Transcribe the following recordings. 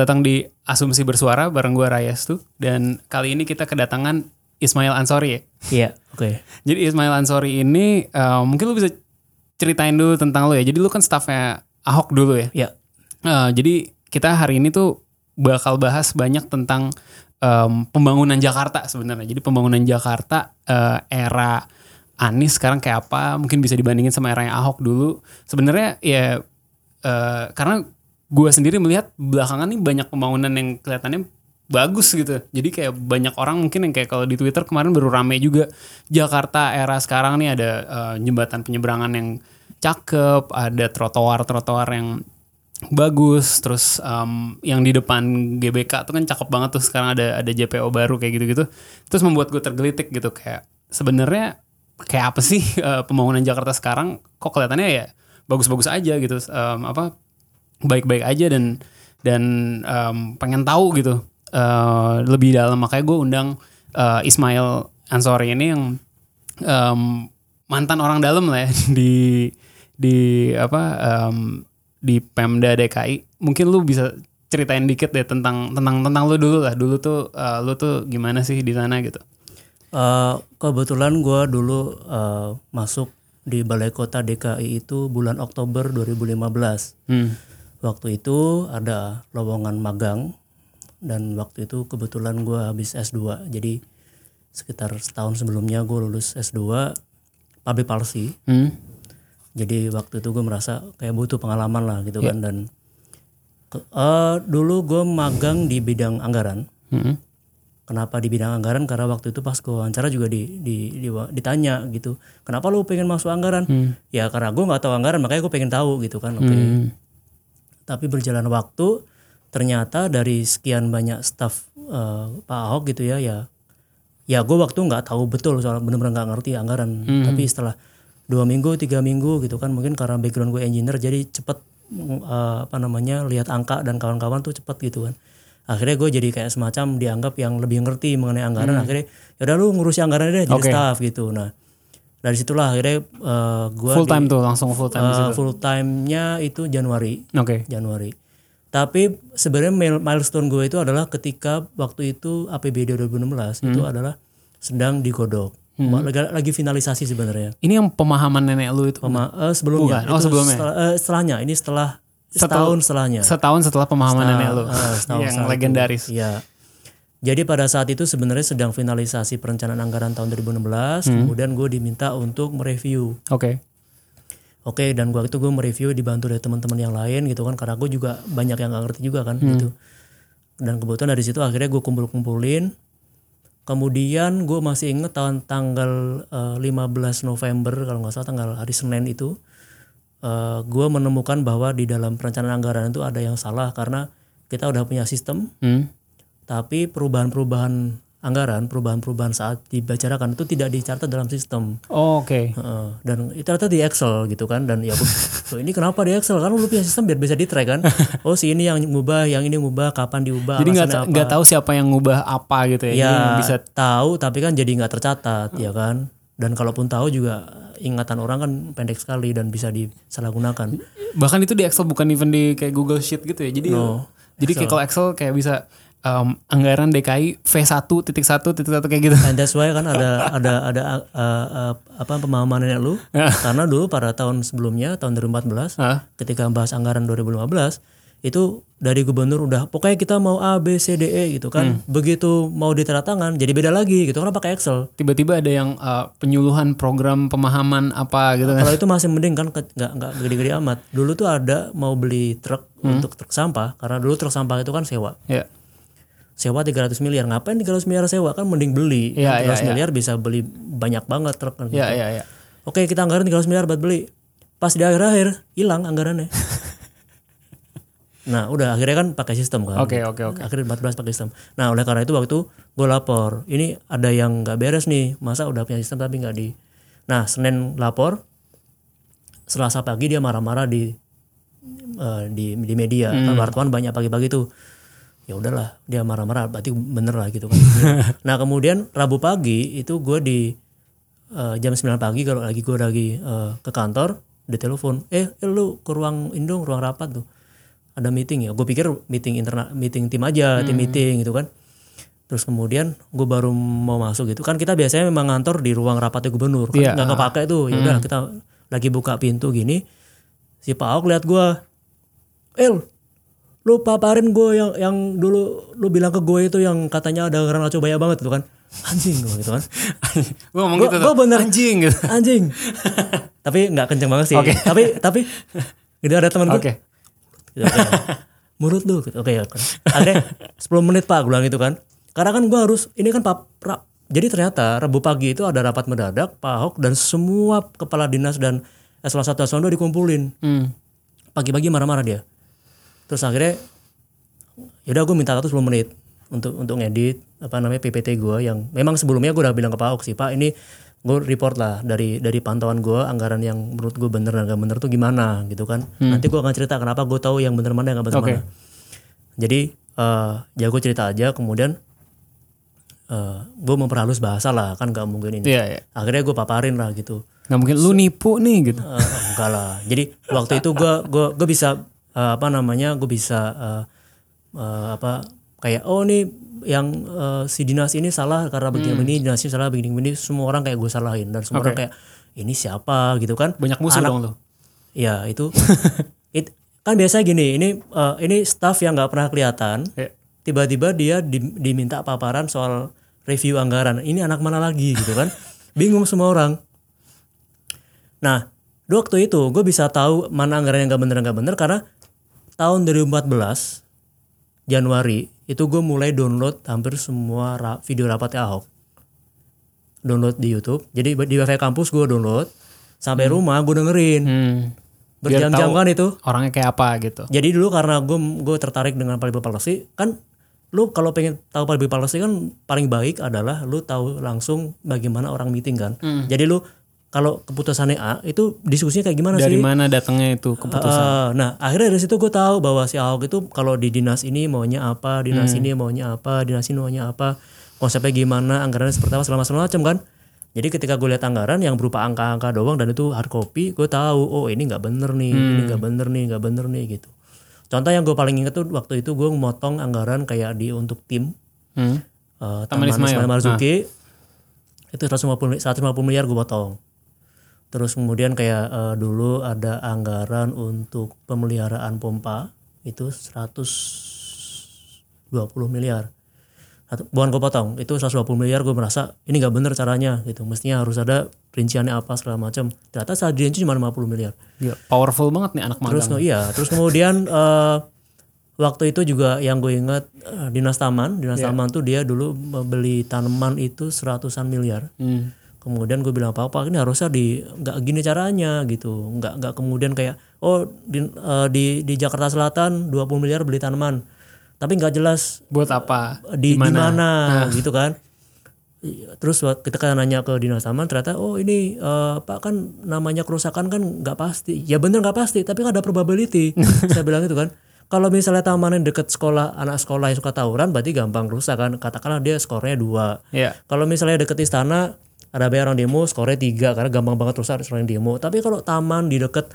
Selamat datang di Asumsi Bersuara bareng gue Rayas tuh dan kali ini kita kedatangan Ismail Ansori ya. Iya, oke. Jadi Ismail Ansori ini eh, mungkin lu bisa ceritain dulu tentang lu ya. Jadi lu kan staffnya Ahok dulu ya. Iya. Eh, jadi kita hari ini tuh bakal bahas banyak tentang em, pembangunan Jakarta sebenarnya. Jadi pembangunan Jakarta eh, era Anies sekarang kayak apa? Mungkin bisa dibandingin sama era yang Ahok dulu. Sebenarnya ya eh, karena gue sendiri melihat belakangan nih banyak pembangunan yang kelihatannya bagus gitu. Jadi kayak banyak orang mungkin yang kayak kalau di Twitter kemarin baru rame juga Jakarta era sekarang nih ada eh, jembatan penyeberangan yang cakep, ada trotoar-trotoar yang bagus, terus em, yang di depan GBK tuh kan cakep banget tuh sekarang ada ada JPO baru kayak gitu-gitu. Terus membuat gue tergelitik gitu kayak sebenarnya kayak apa sih eh, pembangunan Jakarta sekarang kok kelihatannya ya bagus-bagus aja gitu Em, apa baik-baik aja dan dan em, pengen tahu gitu. Eh, lebih dalam. Makanya gue undang eh, Ismail Ansori ini yang em, mantan orang dalam lah ya di di apa em, di Pemda DKI mungkin lu bisa ceritain dikit deh tentang tentang tentang lu dulu lah. Dulu tuh eh, lu tuh gimana sih di sana gitu? Eh, kebetulan gue dulu eh, masuk di Balai Kota DKI itu bulan Oktober 2015. hmm. Waktu itu ada lowongan magang dan waktu itu kebetulan gue habis S2. Jadi sekitar setahun sebelumnya gue lulus S2 public policy. Hmm. Jadi waktu itu gue merasa kayak butuh pengalaman lah gitu kan dan eh, dulu gue magang di bidang anggaran. Hmm. Kenapa di bidang anggaran? Karena waktu itu pas gue wawancara juga di, di, di- ditanya gitu. Kenapa lu pengen masuk anggaran? Ya karena gue nggak tahu anggaran makanya gue pengen tahu gitu kan. Oke. Hmm. Tapi berjalan waktu ternyata dari sekian banyak staf eh, Pak Ahok gitu ya ya ya gue waktu nggak tahu betul soal bener-bener nggak ngerti anggaran. Tapi setelah dua minggu tiga minggu gitu kan mungkin karena background gue engineer jadi cepet mm, eh, apa namanya lihat angka dan kawan-kawan tuh cepet gitu kan. Akhirnya gue jadi kayak semacam dianggap yang lebih ngerti mengenai anggaran. Akhirnya ya udah lu ngurusi anggaran deh jadi Oke. staff gitu. Nah dari situlah akhirnya eh, gue full time tuh langsung full time di situ. full time-nya itu Januari. Oke. Januari. Tapi sebenarnya mil- milestone gue itu adalah ketika waktu itu APBD 2016 itu adalah sedang digodok. Lagi, lagi finalisasi sebenarnya. Ini yang pemahaman nenek lu itu? Pema- eh, sebelumnya. Bukan. Oh, Itu sebelumnya. setelah- eh, setelahnya. Ini setelah setahun setelahnya. setahun setelah pemahaman nenek lu. Ah, setahun yang setelah itu. legendaris. Iya. Jadi pada saat itu sebenarnya sedang finalisasi perencanaan anggaran tahun 2016, Hmm. kemudian gue diminta untuk mereview. oke Oke, dan gua itu gue mereview dibantu dari teman-teman yang lain gitu kan, karena gue juga banyak yang gak ngerti juga kan gitu. Dan kebetulan dari situ akhirnya gue kumpul-kumpulin. Kemudian gue masih inget tahun tanggal eh, 15 November kalau nggak salah tanggal hari Senin itu, eh gue menemukan bahwa di dalam perencanaan anggaran itu ada yang salah karena kita udah punya sistem, Hmm. Tapi perubahan-perubahan anggaran, perubahan-perubahan saat dibicarakan itu tidak dicatat dalam sistem. Oh, oke. Heeh, dan itu ternyata di Excel gitu kan. Dan ya "Loh, ini kenapa di Excel? Kan lu punya sistem biar bisa di track kan. Oh si ini yang ngubah yang ini ngubah kapan diubah jadi nggak nggak tahu siapa yang ngubah apa gitu ya, ya bisa tahu tapi kan jadi nggak tercatat ya kan. Dan kalaupun tahu juga ingatan orang kan pendek sekali dan bisa disalahgunakan. Bahkan itu di Excel bukan even di kayak Google Sheet gitu ya. Jadi jadi kayak kalau Excel kayak bisa em, anggaran DKI V1 titik satu titik satu kayak gitu. And that's why kan ada ada ada uh, uh, apa pemahaman nenek lu. Karena dulu pada tahun sebelumnya tahun 2014 Hah? ketika bahas anggaran 2015 itu dari gubernur udah pokoknya kita mau A B C D E gitu kan. Begitu mau ditanda tangan jadi beda lagi gitu karena pakai Excel. Tiba-tiba ada yang eh, penyuluhan program pemahaman apa gitu kan. Kalau itu masih mending kan nggak nggak gede-gede amat. Dulu tuh ada mau beli truk untuk truk sampah karena dulu truk sampah itu kan sewa. Ya sewa 300 miliar. Ngapain 300 miliar sewa? Kan mending beli. Iya, 300 iya, iya. miliar bisa beli banyak banget truk kan Iya, iya, iya. oke kita anggaran 300 miliar buat beli. Pas di akhir-akhir hilang anggarannya. Nah udah akhirnya kan pakai sistem kan. Oke, oke, oke. akhirnya 14 pakai sistem. Nah oleh karena itu waktu itu gue lapor ini ada yang nggak beres nih. Masa udah punya sistem tapi nggak di nah senin lapor. Selasa pagi dia marah-marah di eh, di di media. Kan wartawan banyak pagi-pagi tuh ya udahlah dia marah-marah berarti bener lah gitu kan. Nah kemudian rabu pagi itu gue di eh, jam 9 pagi kalau lagi gue lagi eh, ke kantor ditelepon eh, eh lu ke ruang indung ruang rapat tuh. Ada meeting ya gue pikir meeting internal meeting tim aja tim meeting gitu kan. Terus kemudian gue baru mau masuk gitu. Kan kita biasanya memang ngantor di ruang rapatnya gubernur kan Iya. nggak kepake tuh. Ya udah kita lagi buka pintu gini si Pak Ahok lihat gue El lu paparin gue yang yang dulu lu bilang ke gue itu yang katanya ada orang Cobaya banget gitu kan anjing gue gitu kan Gue ngomong Gua- gitu tuh. bener. Anjing gitu. anjing tapi nggak kenceng banget sih Oke. tapi tapi gitu ada teman gue Oke. gitu, oke. Menurut lu gitu. Oke ya kan. Akhirnya 10 menit Pak gue bilang gitu kan. Karena kan gue harus ini kan Pak pra- jadi ternyata Rabu pagi itu ada rapat mendadak Pak Ahok dan semua kepala dinas dan eselon 1 eselon 2 dikumpulin. Hmm. Pagi-pagi marah-marah dia. Terus akhirnya yaudah gue minta waktu 10 menit untuk untuk ngedit apa namanya PPT gue yang memang sebelumnya gue udah bilang ke Pak Ahok sih Pak ini gue report lah dari dari pantauan gue anggaran yang menurut gue bener dan gak bener tuh gimana gitu kan nanti gue akan cerita kenapa gue tahu yang bener mana yang gak bener Oke. mana jadi eh ya gue cerita aja kemudian eh gue memperhalus bahasa lah kan gak mungkin ini Iya, iya. akhirnya gue paparin lah gitu Gak mungkin lu nipu nih gitu. Eh, enggak lah. Jadi waktu itu gue gua gua bisa eh, apa namanya gue bisa eh, eh, apa kayak oh nih yang eh, si dinas ini salah karena begini begini dinas ini salah begini begini semua orang kayak gue salahin. Dan semua orang kayak ini siapa? gitu kan. Banyak musuh dong lu. ya itu. It- kan biasa gini ini eh, ini staff yang nggak pernah kelihatan. Iya. tiba-tiba dia di- diminta paparan soal review anggaran. Ini anak mana lagi? gitu kan. Bingung semua orang. Nah waktu itu gue bisa tahu mana anggaran yang gak bener gak bener karena tahun 2014 Januari itu gue mulai download hampir semua ra- video rapatnya Ahok. Download di YouTube. Jadi di wifi kampus gue download sampai rumah gue dengerin. Hmm. Berjam-jam kan itu. Orangnya kayak apa gitu. jadi dulu karena gue gue tertarik dengan public policy kan lu kalau pengen tahu public policy kan paling baik adalah lu tahu langsung bagaimana orang meeting kan. Jadi lu kalau keputusannya A itu diskusinya kayak gimana Dari sih? mana datangnya itu keputusan? Eh, nah akhirnya dari situ gue tahu bahwa si Ahok itu kalau di dinas ini maunya apa dinas ini maunya apa dinas ini maunya apa konsepnya gimana anggarannya seperti apa selama segala macam kan? Jadi ketika gue lihat anggaran yang berupa angka-angka doang dan itu hard copy gue tahu oh ini nggak bener nih ini nggak bener nih nggak bener nih gitu. Contoh yang gue paling inget tuh waktu itu gue motong anggaran kayak di untuk tim. Hmm. eh, Taman Taman Ismail. Marzuki. Itu 150 150 miliar gue potong terus kemudian kayak eh, dulu ada anggaran untuk pemeliharaan pompa itu 120 miliar. Atau- bukan gue potong itu 120 miliar gue merasa ini nggak bener caranya gitu. Mestinya harus ada rinciannya apa segala macam ternyata saat dirinci cuma 50 miliar. Gila, powerful banget nih anak terus magang. ke- iya terus kemudian eh, waktu itu juga yang gue ingat eh, dinas taman. Dinas taman tuh dia dulu beli tanaman itu seratusan miliar. Hmm. Kemudian gue bilang apa apa ini harusnya di nggak gini caranya gitu. Nggak nggak kemudian kayak oh di eh, di, di Jakarta Selatan 20 miliar beli tanaman. Tapi nggak jelas Buat apa? di di mana gitu kan. Iya, terus kita kan nanya ke dinas taman ternyata oh ini eh, pak kan namanya kerusakan kan nggak pasti. Ya bener nggak pasti tapi kan ada probability. Saya bilang itu kan. Kalau misalnya taman yang deket sekolah anak sekolah yang suka tawuran berarti gampang rusak kan. Katakanlah dia skornya dua. Iya. kalau misalnya deket istana ada banyak orang demo skornya tiga karena gampang banget rusak selain demo. Tapi kalau taman di deket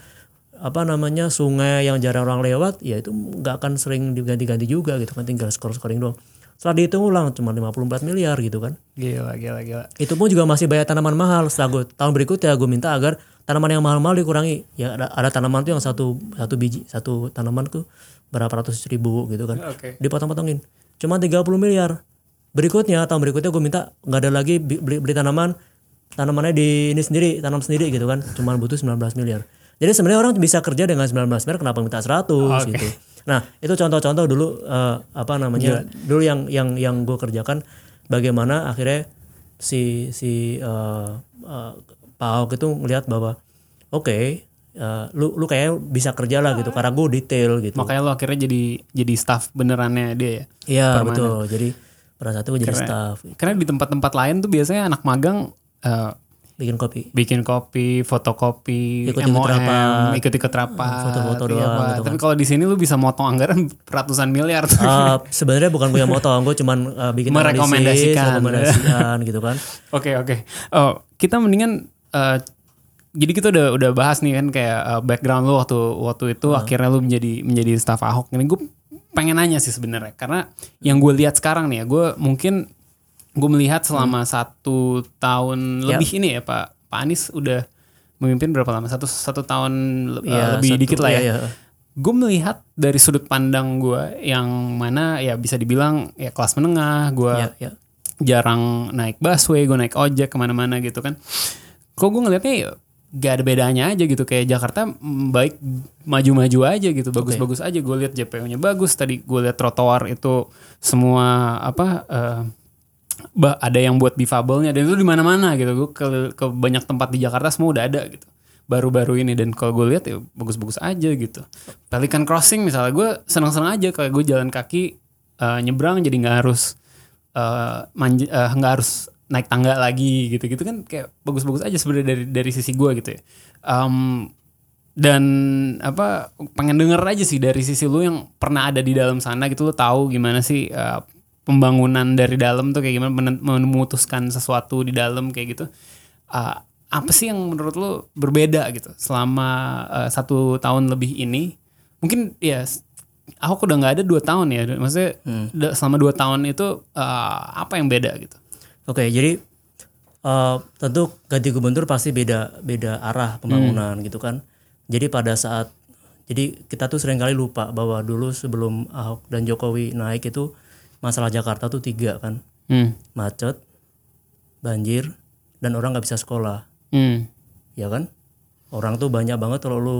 apa namanya sungai yang jarang orang lewat ya itu nggak akan sering diganti-ganti juga gitu kan tinggal skor scoring doang. Setelah dihitung ulang cuma 54 miliar gitu kan. Gila, gila, gila. itu pun juga masih banyak tanaman mahal. Setelah gue tahun berikutnya gue minta agar tanaman yang mahal-mahal dikurangi. Ya ada, ada tanaman tuh yang satu satu biji satu tanaman tuh berapa ratus ribu gitu kan. Oke. dipotong-potongin. Cuma 30 miliar berikutnya tahun berikutnya gue minta nggak ada lagi beli, beli tanaman tanamannya di ini sendiri tanam sendiri gitu kan cuma butuh 19 miliar jadi sebenarnya orang bisa kerja dengan 19 miliar kenapa minta 100 gitu Nah itu contoh-contoh dulu eh, apa namanya dulu yang yang yang gue kerjakan bagaimana akhirnya si si eh, eh, Pak Ahok itu ngelihat bahwa oke eh, lu lu kayak bisa kerja lah gitu karena gue detail gitu. Makanya lo akhirnya jadi jadi staff benerannya dia ya. Iya betul. Jadi pada saat itu gue jadi staff Karena di tempat-tempat lain tuh biasanya anak magang eh, bikin kopi. bikin kopi, fotokopi, Ikut-ikut MOM, rapat. ikut-ikut rapat, Foto-foto iya, doang gitu Tapi kalau di sini lu bisa motong anggaran ratusan miliar. tuh. Eh, sebenarnya bukan gue yang motong, gue cuman eh, bikin Merekomendasikan. rekomendasikan gitu kan. Oke oke. Oh kita mendingan eh, jadi kita udah udah bahas nih kan kayak background lu waktu waktu itu akhirnya lu menjadi menjadi staf Ahok. Ini gue pengen nanya sih sebenarnya karena yang gue lihat sekarang nih ya gue mungkin gue melihat selama satu tahun Ya. lebih ini ya Pak Pak Anies udah memimpin berapa lama satu satu tahun eh, Iya, lebih satu- dikit lah ya. iya. Gue melihat dari sudut pandang gue yang mana ya bisa dibilang ya kelas menengah gue Ya, ya. jarang naik busway, gue naik ojek ke mana-mana gitu kan. Kok gue ngeliatnya ya gak ada bedanya aja gitu kayak Jakarta mm, baik maju-maju aja gitu, bagus-bagus aja. Gue lihat JPO-nya bagus. Tadi gue lihat trotoar itu semua apa eh, bah, ada yang buat difabelnya dan itu di mana-mana gitu. Gue ke, ke banyak tempat di Jakarta semua udah ada gitu. Baru-baru ini dan kalau gue lihat ya bagus-bagus aja gitu. Pelikan Crossing misalnya gue senang-senang aja kayak gue jalan kaki eh, nyebrang jadi nggak harus eh, manja- eh, nggak harus naik tangga lagi gitu-gitu kan kayak bagus-bagus aja sebenarnya dari dari sisi gue gitu ya. Em, dan apa pengen denger aja sih dari sisi lu yang pernah ada di dalam sana gitu lu tahu gimana sih eh, pembangunan dari dalam tuh kayak gimana memutuskan sesuatu di dalam kayak gitu. Eh, apa sih yang menurut lu berbeda gitu selama eh, satu tahun lebih ini? Mungkin ya Ahok udah nggak ada dua tahun ya, maksudnya da- selama dua tahun itu eh, apa yang beda gitu? Oke, jadi eh, tentu ganti gubernur pasti beda beda arah pembangunan gitu kan. Jadi pada saat jadi kita tuh sering kali lupa bahwa dulu sebelum Ahok dan Jokowi naik itu masalah Jakarta tuh tiga kan, Hmm. macet, banjir, dan orang nggak bisa sekolah, Hmm. ya kan? Orang tuh banyak banget kalau lu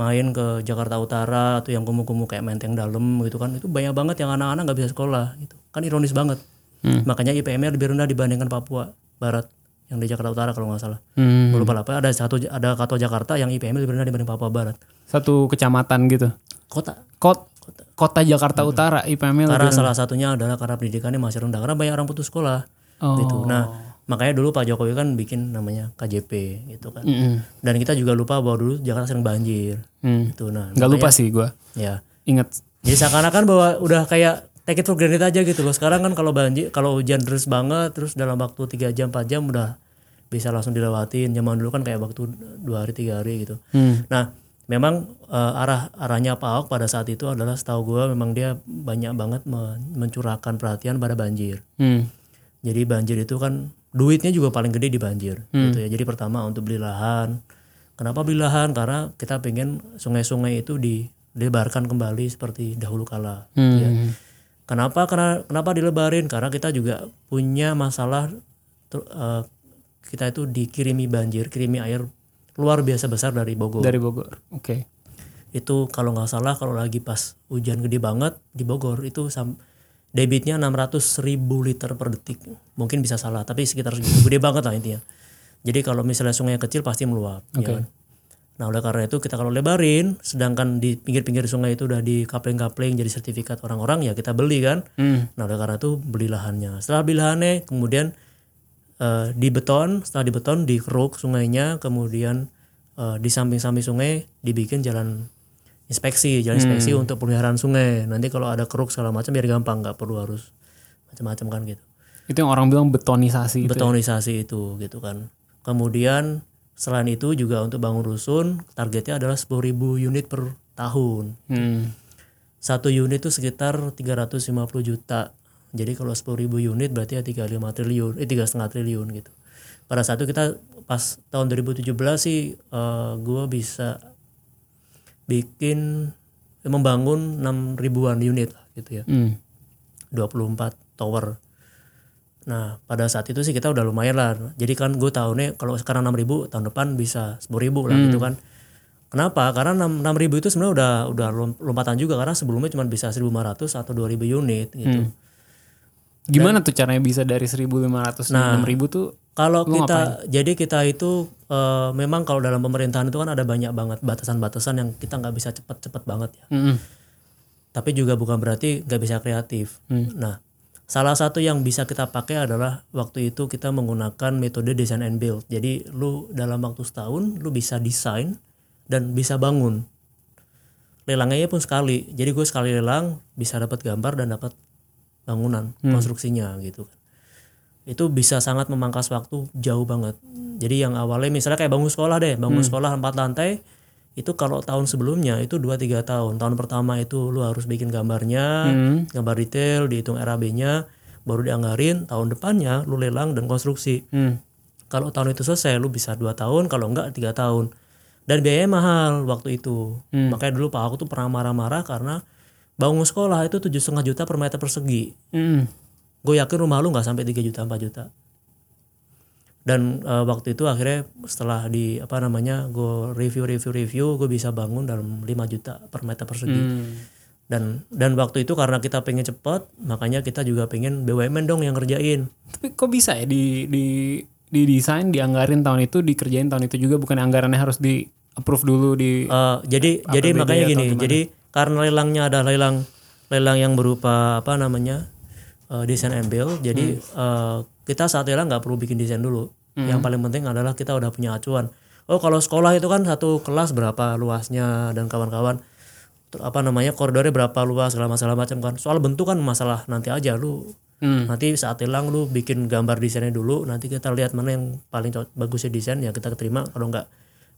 main ke Jakarta Utara atau yang kumuh-kumuh kayak Menteng Dalam gitu kan, itu banyak banget yang anak-anak nggak bisa sekolah gitu, kan ironis banget. Hmm. Makanya IPM-nya lebih rendah dibandingkan Papua Barat yang di Jakarta Utara kalau nggak salah. Hmm. Lupa lah, ada satu ada kota Jakarta yang IPM lebih rendah dibanding Papua Barat. Satu kecamatan gitu. Kota. Kot, kota Jakarta Utara IPM-nya Karena lebih salah satunya adalah karena pendidikannya masih rendah karena banyak orang putus sekolah. Oh. Gitu. Nah, makanya dulu Pak Jokowi kan bikin namanya KJP gitu kan. Mm-mm. Dan kita juga lupa bahwa dulu Jakarta sering banjir. Hmm. Gitu. Nah, Nggak lupa sih gue. ya. Ingat. Jadi seakan-akan bahwa udah kayak take it for granted aja gitu loh. Sekarang kan kalau banjir, kalau hujan deras banget, terus dalam waktu 3 jam 4 jam udah bisa langsung dilewatin. Zaman dulu kan kayak waktu dua hari tiga hari gitu. Hmm. Nah, memang eh, arah arahnya Pak Ahok pada saat itu adalah setahu gue memang dia banyak banget men- mencurahkan perhatian pada banjir. Hmm. Jadi banjir itu kan duitnya juga paling gede di banjir gitu ya. Jadi pertama untuk beli lahan. Kenapa beli lahan? Karena kita pengen sungai-sungai itu dilebarkan kembali seperti dahulu kala. Hmm. ya. Kenapa? Karena kenapa dilebarin? Karena kita juga punya masalah eh, kita itu dikirimi banjir, kirimi air luar biasa besar dari Bogor. Dari Bogor. Oke. Itu kalau nggak salah kalau lagi pas hujan gede banget di Bogor itu sam- debitnya 600 ribu liter per detik. Mungkin bisa salah, tapi sekitar segitu. Gede banget lah intinya. Jadi kalau misalnya sungai kecil pasti meluap. ya kan? Nah oleh karena itu kita kalau lebarin, sedangkan di pinggir-pinggir sungai itu udah di kapling-kapling jadi sertifikat orang-orang ya kita beli kan. Hmm. Nah oleh karena itu beli lahannya. Setelah beli lahannya kemudian eh, dibeton, setelah dibeton dikeruk sungainya, kemudian eh, di samping-samping sungai dibikin jalan inspeksi, jalan inspeksi untuk pemeliharaan sungai. Nanti kalau ada keruk segala macam biar gampang, nggak perlu harus macam-macam kan gitu. Itu yang orang bilang betonisasi. itu ya? Betonisasi itu gitu kan. Kemudian selain itu juga untuk bangun rusun targetnya adalah 10.000 unit per tahun. Hmm. Satu unit itu sekitar 350 juta. Jadi kalau 10.000 unit berarti ya 35 triliun, eh 3,5 triliun gitu. Pada saat itu kita pas tahun 2017 sih eh, gua bisa bikin membangun 6 ribuan unit lah gitu ya. Hmm. 24 tower. Nah, pada saat itu sih kita udah lumayan lah. Jadi kan gue tahunnya kalau sekarang 6 ribu, tahun depan bisa 10 ribu lah gitu kan. Kenapa? Karena 6 ribu itu sebenarnya udah udah lom- lompatan juga karena sebelumnya cuma bisa 1.500 atau 2.000 unit gitu. Hmm. Gimana tuh caranya bisa dari 1.500 Nah, 6.000 tuh? Kalau kita jadi kita itu eh, memang kalau dalam pemerintahan itu kan ada banyak banget batasan-batasan yang kita nggak bisa cepet-cepet banget ya. Mm-mm. Tapi juga bukan berarti nggak bisa kreatif. Nah, salah satu yang bisa kita pakai adalah waktu itu kita menggunakan metode design and build. Jadi lu dalam waktu setahun lu bisa desain dan bisa bangun. Lelangnya pun sekali. Jadi gue sekali lelang bisa dapat gambar dan dapat bangunan konstruksinya gitu kan. Itu bisa sangat memangkas waktu jauh banget. Jadi yang awalnya misalnya kayak bangun sekolah deh, bangun sekolah empat lantai itu kalau tahun sebelumnya itu 2-3 tahun. Tahun pertama itu lu harus bikin gambarnya, gambar detail, dihitung RAB-nya, baru dianggarin. Tahun depannya lu lelang dan konstruksi. Hmm. Kalau tahun itu selesai lu bisa dua tahun, kalau enggak tiga tahun. Dan biayanya mahal waktu itu. Makanya dulu Pak Ahok tuh pernah marah-marah karena bangun sekolah itu tujuh setengah juta per meter persegi. Mm. Gue yakin rumah lu nggak sampai 3 juta 4 juta. Dan eh, waktu itu akhirnya setelah di apa namanya gue review review review gue bisa bangun dalam 5 juta per meter persegi. Hmm. Dan dan waktu itu karena kita pengen cepet makanya kita juga pengen BUMN dong yang ngerjain. Tapi kok bisa ya di di di desain dianggarin tahun itu dikerjain tahun itu juga bukan anggarannya harus di approve dulu di Eh, jadi jadi APBD makanya gini, gimana? jadi karena lelangnya ada lelang lelang yang berupa apa namanya eh, desain and build. Jadi eh, kita saat lelang nggak perlu bikin desain dulu. Yang paling penting adalah kita udah punya acuan. Oh kalau sekolah itu kan satu kelas berapa luasnya dan kawan-kawan apa namanya koridornya berapa luas segala masalah macam kan. Soal bentuk kan masalah nanti aja lu. Hmm. Nanti saat lelang lu bikin gambar desainnya dulu. Nanti kita lihat mana yang paling bagusnya desain ya kita terima. Kalau nggak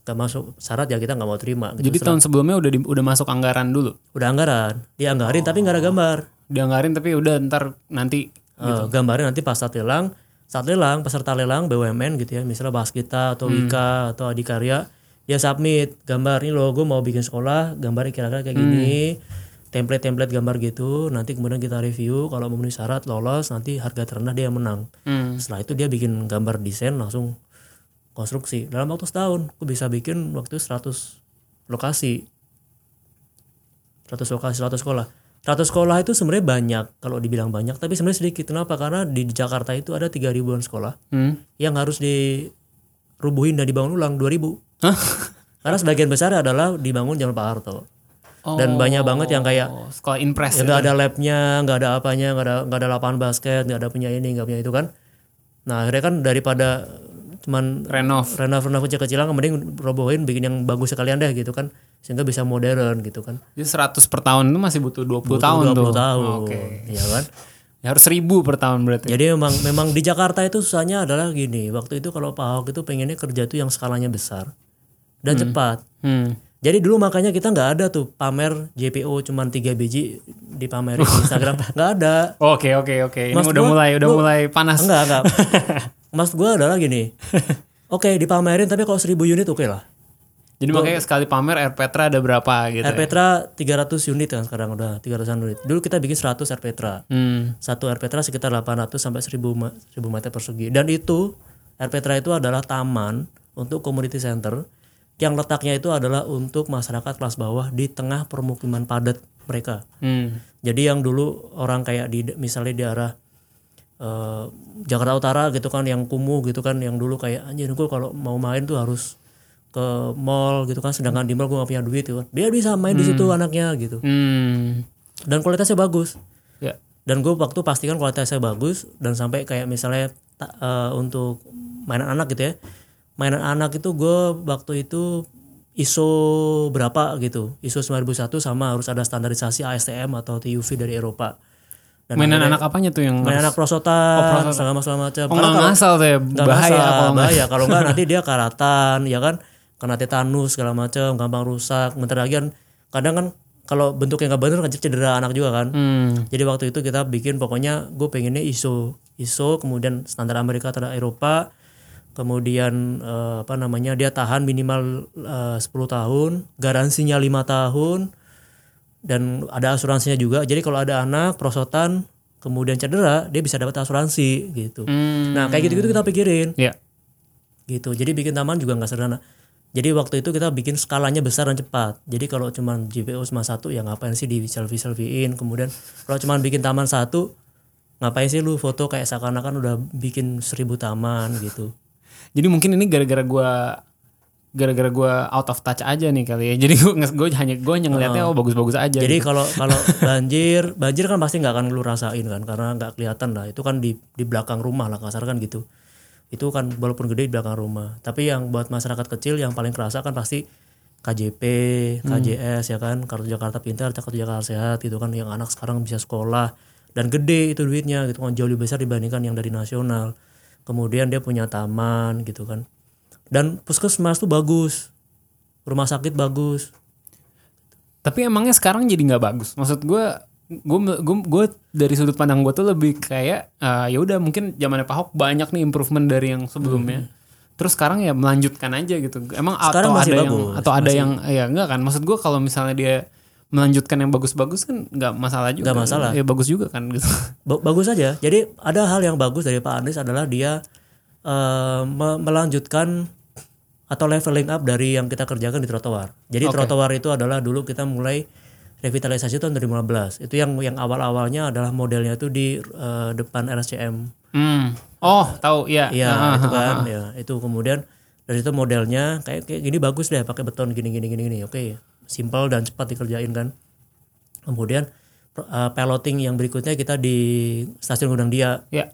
nggak masuk syarat ya kita nggak mau terima. Gitu. Jadi tahun sebelumnya udah di- udah masuk anggaran dulu. udah anggaran dianggarin tapi nggak ada gambar Dianggarin tapi udah ntar nanti Eh, gambarnya nanti pas saat lelang saat lelang peserta lelang BUMN gitu ya. Misalnya Baskita atau Wika atau Adikarya dia submit. Gambar ini loh gue mau bikin sekolah gambarnya kira-kira kayak gini. Template-template gambar gitu. Nanti kemudian kita review. Kalau memenuhi syarat lolos. Nanti harga terendah dia yang menang. Hmm. setelah itu dia bikin gambar desain langsung konstruksi. Dalam waktu setahun gue bisa bikin waktu 100 lokasi. 100 lokasi 100 sekolah 100 sekolah itu sebenarnya banyak kalau dibilang banyak tapi sebenarnya sedikit. Kenapa? Karena di Jakarta itu ada 3 ribuan sekolah Hmm. yang harus dirubuhin dan dibangun ulang 2000 Hah? karena sebagian besar adalah dibangun zaman Pak Harto. Dan banyak banget yang kayak Oh, sekolah impress ya nggak ada labnya nggak ada apanya nggak ada nggak ada lapangan basket nggak ada punya ini nggak punya itu kan. Nah akhirnya kan daripada cuman renov. renov renov kecil-kecilan mending robohin bikin yang bagus sekalian deh gitu kan sehingga bisa modern gitu kan Jadi 100 per tahun itu masih butuh 20 Butuh tahun 20 tuh. tahun Oke. ya kan Ya harus 1000 per tahun berarti. jadi memang memang di Jakarta itu susahnya adalah gini waktu itu kalau Pak Ahok itu pengennya kerja itu yang skalanya besar dan cepat Hmm. jadi dulu makanya kita nggak ada tuh pamer JPO cuman 3 biji dipamerin di Instagram nggak ada Oke oke oke. Ini Mas udah gua- mulai udah gua- mulai panas. Enggak, enggak. Mas gue adalah gini. Oke, dipamerin tapi kalau 1000 unit oke lah. Jadi makanya sekali pamer Air Petra ada berapa gitu. Air ya? Petra 300 unit kan sekarang udah 300 unit. Dulu kita bikin 100 Air Petra. Hmm. Satu Air Petra sekitar 800 sampai 1000 ma- 1000 meter persegi. Dan itu Air Petra itu adalah taman untuk community center yang letaknya itu adalah untuk masyarakat kelas bawah di tengah permukiman padat mereka. Hmm. Jadi yang dulu orang kayak di misalnya di arah eh, Jakarta Utara gitu kan yang kumuh gitu kan yang dulu kayak anjir gue kalau mau main tuh harus ke mall gitu kan sedangkan di mall gue gak punya duit gitu kan. Dia bisa main di situ anaknya gitu. Hmm. Dan kualitasnya bagus. Ya. Dan gue waktu pastikan kualitasnya bagus dan sampai kayak misalnya eh, untuk mainan anak gitu ya. Mainan anak itu gue waktu itu ISO berapa gitu. ISO 9001 sama harus ada standarisasi ASTM atau TUV dari Eropa. Dan Mainan anak apanya tuh yang mainan anak prosotan, segala segala macam. Oh nggak ngasal tuh ya bahaya kalau bahaya. Kalau nggak nanti dia karatan, ya kan, kena tetanus segala macam, gampang rusak. Bentar lagi kan, kadang kan kalau bentuknya nggak bener kan cedera anak juga kan. Hmm. Jadi waktu itu kita bikin pokoknya gue pengennya ISO, ISO kemudian standar Amerika atau Eropa, kemudian eh, apa namanya dia tahan minimal eh, 10 tahun, garansinya lima tahun, dan ada asuransinya juga. Jadi kalau ada anak prosotan kemudian cedera, dia bisa dapat asuransi gitu. Hmm. Nah kayak gitu-gitu kita pikirin Ya. gitu. Jadi bikin taman juga nggak sederhana. Jadi waktu itu kita bikin skalanya besar dan cepat. Jadi kalau cuma JPO cuma satu ya ngapain sih di selfie selfiein. Kemudian kalau cuma bikin taman satu ngapain sih lu foto kayak seakan-akan udah bikin seribu taman gitu. Jadi mungkin ini gara-gara gua gara-gara gua out of touch aja nih kali ya. Jadi gue gue hanya gue hanya ngeliatnya oh bagus-bagus aja. Jadi gitu. kalau kalau banjir, banjir kan pasti nggak akan lu rasain kan karena nggak kelihatan lah. Itu kan di di belakang rumah lah kasar kan gitu. Itu kan walaupun gede di belakang rumah. Tapi yang buat masyarakat kecil yang paling kerasa kan pasti KJP, KJS ya kan, Kartu Jakarta Pintar, Kartu Jakarta Sehat gitu kan yang anak sekarang bisa sekolah dan gede itu duitnya gitu kan jauh lebih besar dibandingkan yang dari nasional. Kemudian dia punya taman gitu kan. Dan puskesmas tuh bagus. Rumah sakit bagus. Tapi emangnya sekarang jadi nggak bagus. Maksud gue gue gue gue dari sudut pandang gue tuh lebih kayak eh, ya udah mungkin zamannya Pak Ahok banyak nih improvement dari yang sebelumnya. Terus sekarang ya melanjutkan aja gitu. Emang Hmm. Sekarang atau masih ada yang bagus, atau ada yang ya enggak kan? Maksud gue kalau misalnya dia melanjutkan yang bagus-bagus kan nggak masalah juga. Nggak masalah. Ya bagus juga kan gitu. Ba- bagus aja. Jadi ada hal yang bagus dari Pak Anies adalah dia eh, me- melanjutkan atau leveling up dari yang kita kerjakan di trotoar. Jadi Oke. trotoar itu adalah dulu kita mulai revitalisasi tahun 2015. Itu yang yang awal-awalnya adalah modelnya itu di eh, depan RSCM. Hmm. Oh tahu ya. Iya, Ah, itu ah, kan ah. ya. Itu kemudian dari itu modelnya kayak kayak gini bagus deh pakai beton gini gini gini gini. Oke, simple dan cepat dikerjain kan. Kemudian eh, piloting yang berikutnya kita di stasiun Gudang Dia Ya.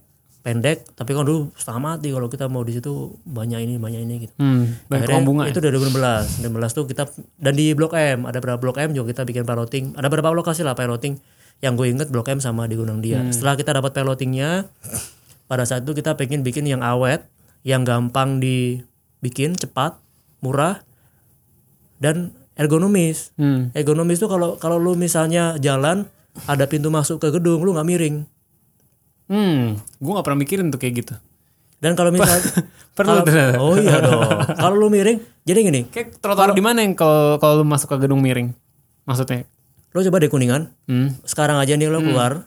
Pendek tapi kan dulu setengah mati kalau kita mau di situ banyak ini banyak ini gitu. Hmm. Banyak Akhirnya bunga. itu dari 2016. 2016 tuh kita dan di Blok M ada beberapa Blok M juga kita bikin piloting. Ada beberapa lokasi lah piloting yang gue inget Blok M sama di Gunung Dia. Setelah kita dapat pilotingnya, pada saat itu kita pengen bikin yang awet, yang gampang dibikin, cepat, murah, dan ergonomis. Hmm. Ergonomis tuh kalau kalau lu misalnya jalan ada pintu masuk ke gedung, lu nggak miring. Hmm. Gue nggak pernah mikirin tuh kayak gitu. Dan kalau misalnya Perlu. Oh iya dong. kalau lu miring, jadi gini, Kayak trotoar di mana yang kalau kalau lu masuk ke gedung miring? Maksudnya? lu coba deh kuningan, Hmm. sekarang aja nih lo keluar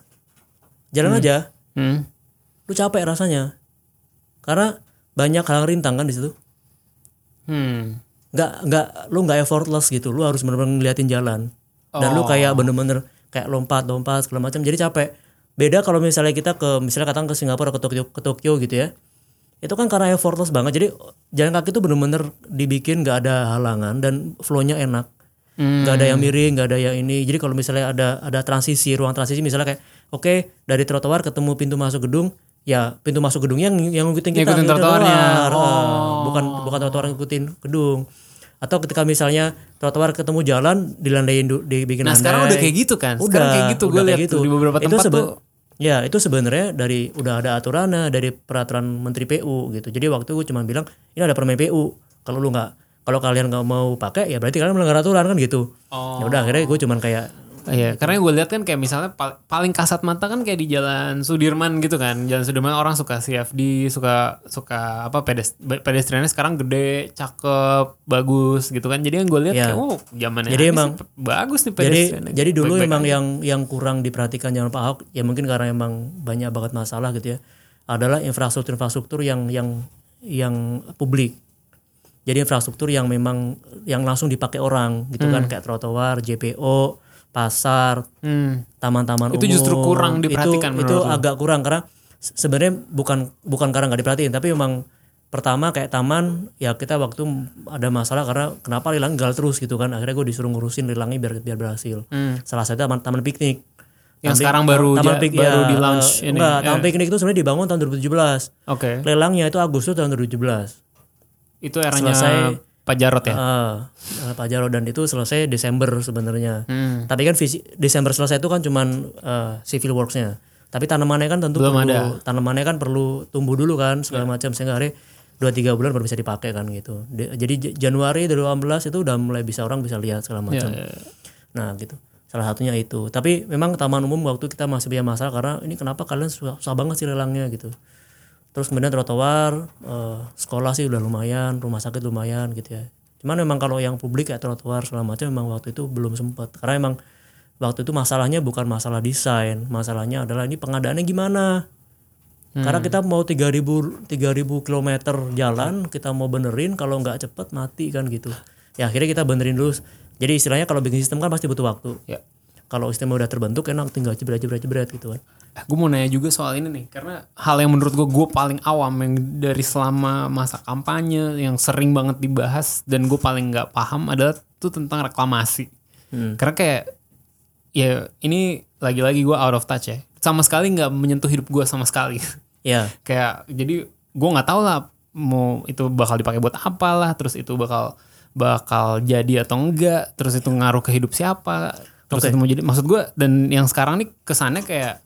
jalan aja Hmm. lu capek rasanya karena banyak hal rintang kan di situ Hmm. nggak nggak lu nggak effortless gitu lu harus bener-bener ngeliatin jalan dan lu kayak bener-bener kayak lompat lompat segala macam jadi capek beda kalau misalnya kita ke misalnya katakan ke Singapura ke Tokyo ke Tokyo gitu ya itu kan karena effortless banget jadi jalan kaki itu bener-bener dibikin nggak ada halangan dan flownya enak Hmm. nggak ada yang miring nggak ada yang ini jadi kalau misalnya ada ada transisi ruang transisi misalnya kayak oke dari trotoar ketemu pintu masuk gedung ya pintu masuk gedung yang yang ngikutin kita Ngikutin trotoarnya. trotoar. Oh. Ah, bukan bukan trotoar ngikutin gedung atau ketika misalnya trotoar ketemu jalan dilandain du- dibikin Nah sekarang landai. udah kayak gitu kan? udah Sekarang kayak gitu gue udah lihat kayak tuh di beberapa itu tempat sebe- tuh. ya itu sebenarnya dari udah ada aturannya dari peraturan menteri PU gitu jadi waktu gue cuma bilang ini ada permen PU kalau lu nggak kalau kalian nggak mau pakai ya berarti kalian melanggar aturan kan gitu Oh. ya udah akhirnya gue cuman kayak Iya, karena gue lihat kan kayak misalnya pal- paling kasat mata kan kayak di Jalan Sudirman gitu kan. Jalan Sudirman orang suka CFD, suka suka apa pedes, pedestriannya sekarang gede, cakep, bagus gitu kan. Jadi yang gue lihat Ya. kayak oh, zamannya Jadi emang- sih bagus nih jadi pedestriannya. jadi dulu Baik-baik emang aja. yang yang kurang diperhatikan zaman Pak Ahok ya mungkin karena emang banyak banget masalah gitu ya adalah infrastruktur-infrastruktur yang yang yang publik jadi infrastruktur yang memang yang langsung dipakai orang gitu kan kayak trotoar JPO pasar Hmm. taman-taman Itu umum justru kurang diperhatikan itu, itu agak kurang karena se- sebenarnya bukan bukan karena nggak diperhatiin tapi memang pertama kayak taman ya kita waktu ada masalah karena kenapa lilang gal terus gitu kan akhirnya gue disuruh ngurusin lilangnya biar biar berhasil Hmm. salah satu taman taman piknik Yang Taman sekarang baru taman ja- pik- baru ya, di launch eh, ini. enggak Eh. taman piknik itu sebenarnya dibangun tahun 2017 Oke. lelangnya itu Agustus tahun 2017 Itu eranya Selesai. Pak Jarot ya. Ah, eh, Pak Jarod dan itu selesai Desember sebenarnya Hmm. tapi kan visi Desember selesai itu kan cuman eh, civil worksnya. Tapi tanamannya kan tentu Belum perlu ada. tanamannya kan perlu tumbuh dulu kan segala macam sehingga hari dua tiga bulan baru bisa dipakai kan gitu. Di- jadi Januari 2018 itu udah mulai bisa orang bisa lihat segala macam. Ya, ya. Nah gitu. Salah satunya itu. Tapi memang taman umum waktu kita masih punya masalah karena ini kenapa kalian susah, susah banget sih lelangnya gitu. Terus kemudian trotoar, eh, sekolah sih udah lumayan, rumah sakit lumayan gitu ya. Cuman memang kalau yang publik kayak trotoar segala macam memang waktu itu belum sempat. Karena emang waktu itu masalahnya bukan masalah desain, masalahnya adalah ini pengadaannya gimana. Karena kita mau 3000 3000 km jalan, kita mau benerin kalau nggak cepet mati kan gitu. Ya akhirnya kita benerin dulu. Jadi istilahnya kalau bikin sistem kan pasti butuh waktu. Ya. Kalau sistemnya udah terbentuk enak tinggal jebret jebret jebret gitu kan. Gue mau nanya juga soal ini nih, karena hal yang menurut gue gue paling awam yang dari selama masa kampanye yang sering banget dibahas dan gue paling nggak paham adalah tuh tentang reklamasi. Karena kayak ya ini lagi-lagi gue out of touch ya, sama sekali nggak menyentuh hidup gue sama sekali. Ya, kayak jadi gue nggak tahu lah mau itu bakal dipakai buat apa lah, terus itu bakal bakal jadi atau enggak, terus itu ngaruh ke hidup siapa, terus itu mau jadi maksud gue dan yang sekarang nih kesannya kayak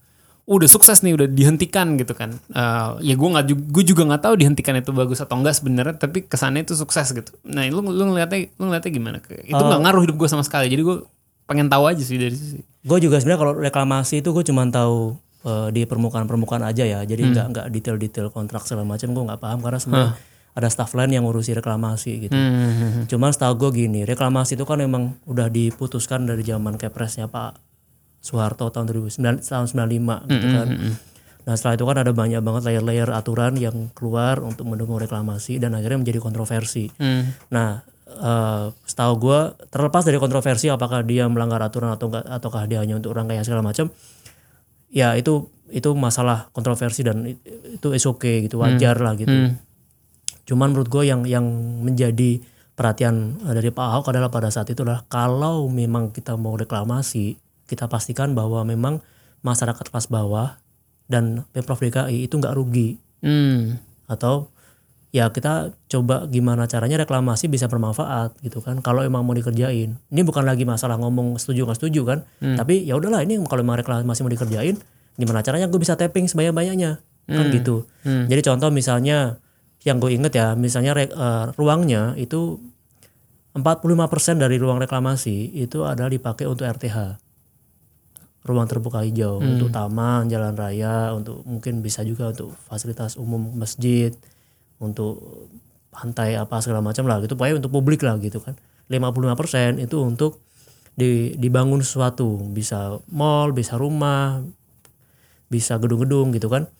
udah sukses nih udah dihentikan gitu kan. Eh, ya gue nggak gue juga nggak tahu dihentikan itu bagus atau enggak sebenarnya tapi kesannya itu sukses gitu. Nah lu lu ngeliatnya lu ngeliatnya gimana? Itu nggak ngaruh hidup gue sama sekali jadi gue pengen tahu aja sih dari sisi. Gue juga sebenarnya kalau reklamasi itu gue cuma tahu eh, di permukaan-permukaan aja ya. Jadi nggak nggak detail-detail kontrak segala macam gue nggak paham karena sebenarnya ada staff lain yang ngurusi reklamasi gitu. Hmm. Cuman setahu gue gini, reklamasi itu kan memang udah diputuskan dari zaman kepresnya Pak Soeharto tahun 2009 tahun 95 gitu kan. Nah setelah itu kan ada banyak banget layer-layer aturan yang keluar untuk mendukung reklamasi dan akhirnya menjadi kontroversi. Hmm. Nah, eh, setahu gue terlepas dari kontroversi apakah dia melanggar aturan atau enggak ataukah dia hanya untuk rangkaian segala macam, ya itu itu masalah kontroversi dan it- itu is okay gitu wajar lah gitu. Hmm. Cuman menurut gue yang yang menjadi perhatian eh, dari Pak Ahok adalah pada saat itu adalah kalau memang kita mau reklamasi, kita pastikan bahwa memang masyarakat kelas bawah dan pemprov DKI itu nggak rugi. Hmm. atau ya kita coba gimana caranya reklamasi bisa bermanfaat gitu kan. Kalau emang mau dikerjain. Ini bukan lagi masalah ngomong setuju nggak setuju kan. Tapi ya udahlah ini kalau emang reklamasi mau dikerjain gimana caranya gue bisa tapping sebanyak banyaknya kan gitu. Jadi contoh misalnya yang gue inget ya misalnya re- eh, ruangnya itu 45% dari ruang reklamasi itu adalah dipakai untuk RTH ruang terbuka hijau untuk taman, jalan raya, untuk mungkin bisa juga untuk fasilitas umum masjid, untuk pantai apa segala macam lah gitu, pokoknya untuk publik lah gitu kan. 55% itu untuk di, dibangun sesuatu, bisa mall, bisa rumah, bisa gedung-gedung gitu kan.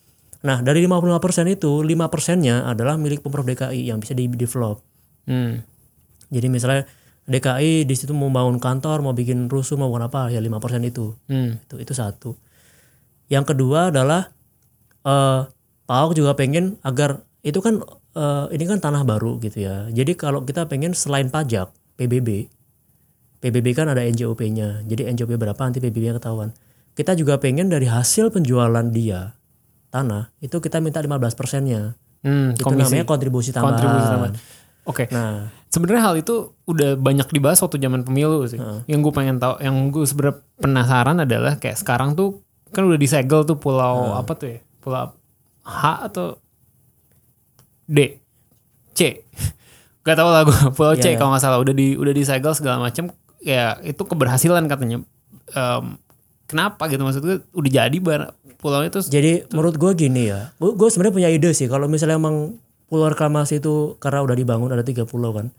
Nah, dari 55% itu 5%-nya adalah milik Pemprov DKI yang bisa di-develop. Hmm. Jadi misalnya DKI di situ mau bangun kantor, mau bikin rusuh, mau bangun apa, ya 5% itu Hmm. itu itu satu yang kedua adalah eh Pak Ahok juga pengen agar itu kan eh, ini kan tanah baru gitu ya jadi kalau kita pengen selain pajak PBB PBB kan ada NJOP-nya jadi NJOP berapa nanti PBB-nya ketahuan kita juga pengen dari hasil penjualan dia tanah itu kita minta 15 persennya Hmm. itu Komisi. namanya kontribusi tambahan Kontribusi tambahan. Oke. nah Sebenarnya hal itu udah banyak dibahas waktu zaman pemilu sih. Yang gue pengen tahu, yang gue sebenarnya penasaran adalah kayak sekarang tuh kan udah disegel tuh pulau apa tuh ya? Pulau H atau D, C. Gak tau lah gue. Pulau C Iya. kalau nggak salah udah di udah disegel segala macam. Ya itu keberhasilan katanya. Em, kenapa gitu maksud gue udah jadi bar pulau itu Jadi menurut gue gini ya, gue sebenarnya punya ide sih kalau misalnya emang pulau reklamasi itu karena udah dibangun ada tiga pulau kan,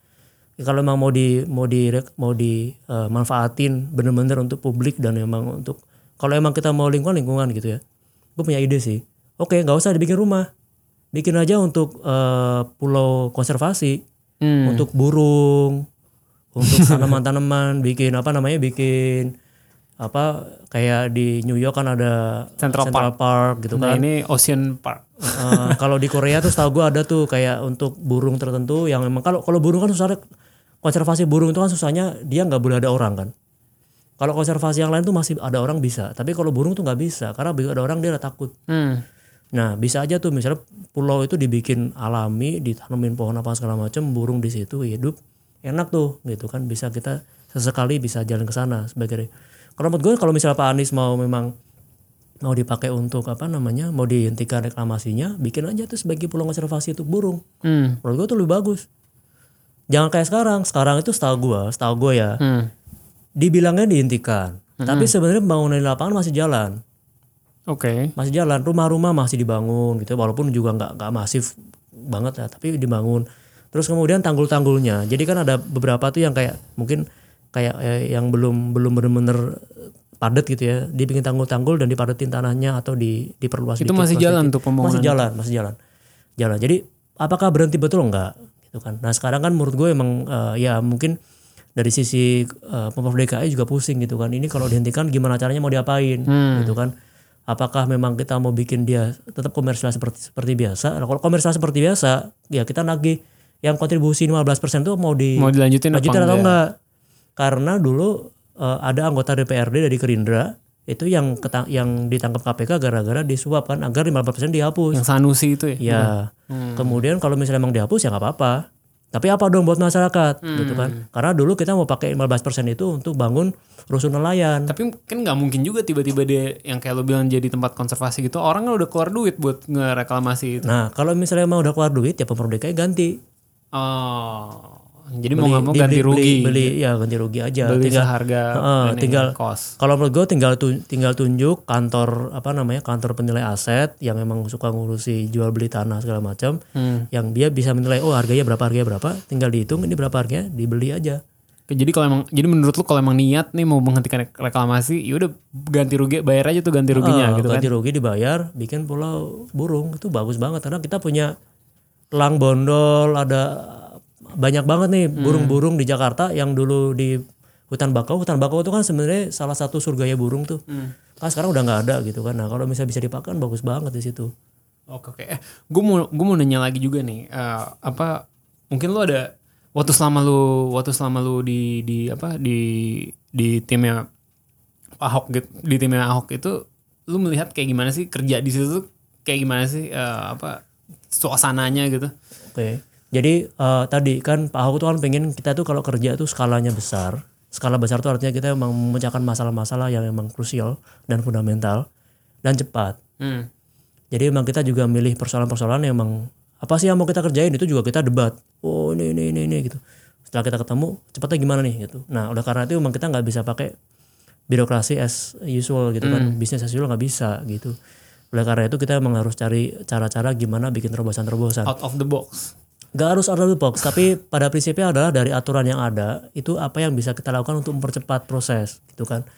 ya kalau emang mau di mau di mau dimanfaatin bener-bener untuk publik dan emang untuk kalau emang kita mau lingkungan lingkungan gitu ya, gue punya ide sih. Oke nggak usah dibikin rumah, bikin aja untuk eh, pulau konservasi, Hmm. untuk burung, untuk tanaman-tanaman, bikin apa namanya bikin apa kayak di New York kan ada Central Park, gitu Nah kan. ini Ocean Park. Eh, kalau di Korea tuh setahu gue ada tuh kayak untuk burung tertentu yang memang kalau kalau burung kan susahnya konservasi burung itu kan susahnya dia nggak boleh ada orang kan. Kalau konservasi yang lain tuh masih ada orang bisa, tapi kalau burung tuh nggak bisa karena begitu ada orang dia udah takut. Hmm. Nah bisa aja tuh misalnya pulau itu dibikin alami, ditanemin pohon apa segala macam, burung di situ hidup enak tuh gitu kan bisa kita sesekali bisa jalan ke sana sebagai kalau menurut gue kalau misalnya Pak Anies mau memang mau dipakai untuk apa namanya mau dihentikan reklamasinya bikin aja tuh sebagai pulau konservasi untuk burung. Hmm. menurut gue tuh lebih bagus. Jangan kayak sekarang. Sekarang itu setahu gue setahu gue ya Hmm. dibilangnya dihentikan. Tapi sebenarnya pembangunan di lapangan masih jalan. Oke. masih jalan. Rumah-rumah masih dibangun gitu. Walaupun juga nggak nggak masif banget ya tapi dibangun. Terus kemudian tanggul-tanggulnya. Jadi kan ada beberapa tuh yang kayak mungkin kayak eh, yang belum belum bener-bener padat gitu ya. Dibikin tanggul-tanggul dan dipadatin tanahnya atau di diperluas Itu dikit, masih jalan dikit. tuh pembangunan. masih jalan masih jalan. Jalan. Jadi apakah berhenti betul? Enggak gitu kan. Nah sekarang kan menurut gue emang eh, ya mungkin dari sisi eh, pemprov DKI juga pusing gitu kan. Ini kalau dihentikan gimana caranya mau diapain? Hmm. gitu kan. Apakah memang kita mau bikin dia tetap komersial seperti seperti biasa? Nah, kalau komersial seperti biasa ya kita nagih yang kontribusi 15% itu mau di Mau dilanjutin apa lanjutin atau enggak? Karena dulu eh, ada anggota DPRD dari Gerindra itu yang ketang- yang ditangkap KPK gara-gara disuap kan agar 15% dihapus. Yang Sanusi itu ya? ya. Kemudian kalau misalnya emang dihapus ya nggak apa-apa. Tapi apa dong buat masyarakat? Gitu kan. Karena dulu kita mau pakai 15% itu untuk bangun rusun nelayan. Tapi kan nggak mungkin juga tiba-tiba dia yang kayak lo bilang jadi tempat konservasi gitu. Orang kan udah keluar duit buat ngereklamasi itu. nah kalau misalnya mau udah keluar duit ya pemprov DKI ganti. Oh, jadi mau nggak mau Beli- ganti beli- rugi. beli, beli ya ganti rugi aja Beli tinggal seharga Heeh, ini, tinggal- kos. Kalau menurut gue tinggal tu- tinggal tunjuk kantor apa namanya kantor penilai aset yang memang suka ngurusi jual beli tanah segala macam, Hmm. yang dia bisa menilai oh harganya berapa harganya berapa, tinggal dihitung ini berapa harganya dibeli aja. Jadi kalau emang jadi menurut lu kalau emang niat nih mau menghentikan rek- reklamasi, ya udah ganti rugi bayar aja tuh ganti ruginya Ah, gitu kan. ganti rugi dibayar, bikin pulau burung itu bagus banget karena kita punya elang bondol ada banyak banget nih Hmm. burung-burung di Jakarta yang dulu di hutan bakau hutan bakau itu kan sebenarnya salah satu surganya burung tuh Hmm. kan sekarang udah nggak ada gitu kan nah kalau misalnya bisa dipakan bagus banget di situ Oke oke. Eh, gue mau gue mau nanya lagi juga nih. eh, apa mungkin lu ada waktu selama lu waktu selama lu di di apa di di timnya Ahok gitu di timnya Ahok itu lu melihat kayak gimana sih kerja di situ tuh kayak gimana sih eh, apa suasananya gitu. Oke. Jadi eh, tadi kan Pak Ahok tuh kan pengen kita tuh kalau kerja tuh skalanya besar. Skala besar tuh artinya kita memang memecahkan masalah-masalah yang memang krusial dan fundamental dan cepat. Hmm. Jadi memang kita juga milih persoalan-persoalan yang memang apa sih yang mau kita kerjain itu juga kita debat. Oh ini ini ini ini gitu. Setelah kita ketemu cepatnya gimana nih gitu. Nah oleh karena itu memang kita nggak bisa pakai birokrasi as usual gitu kan. Bisnis as usual nggak bisa gitu. Oleh karena itu kita memang harus cari cara-cara gimana bikin terobosan-terobosan. Out of the box. Gak harus out of the box, tapi pada prinsipnya adalah dari aturan yang ada itu apa yang bisa kita lakukan untuk mempercepat proses, gitu kan.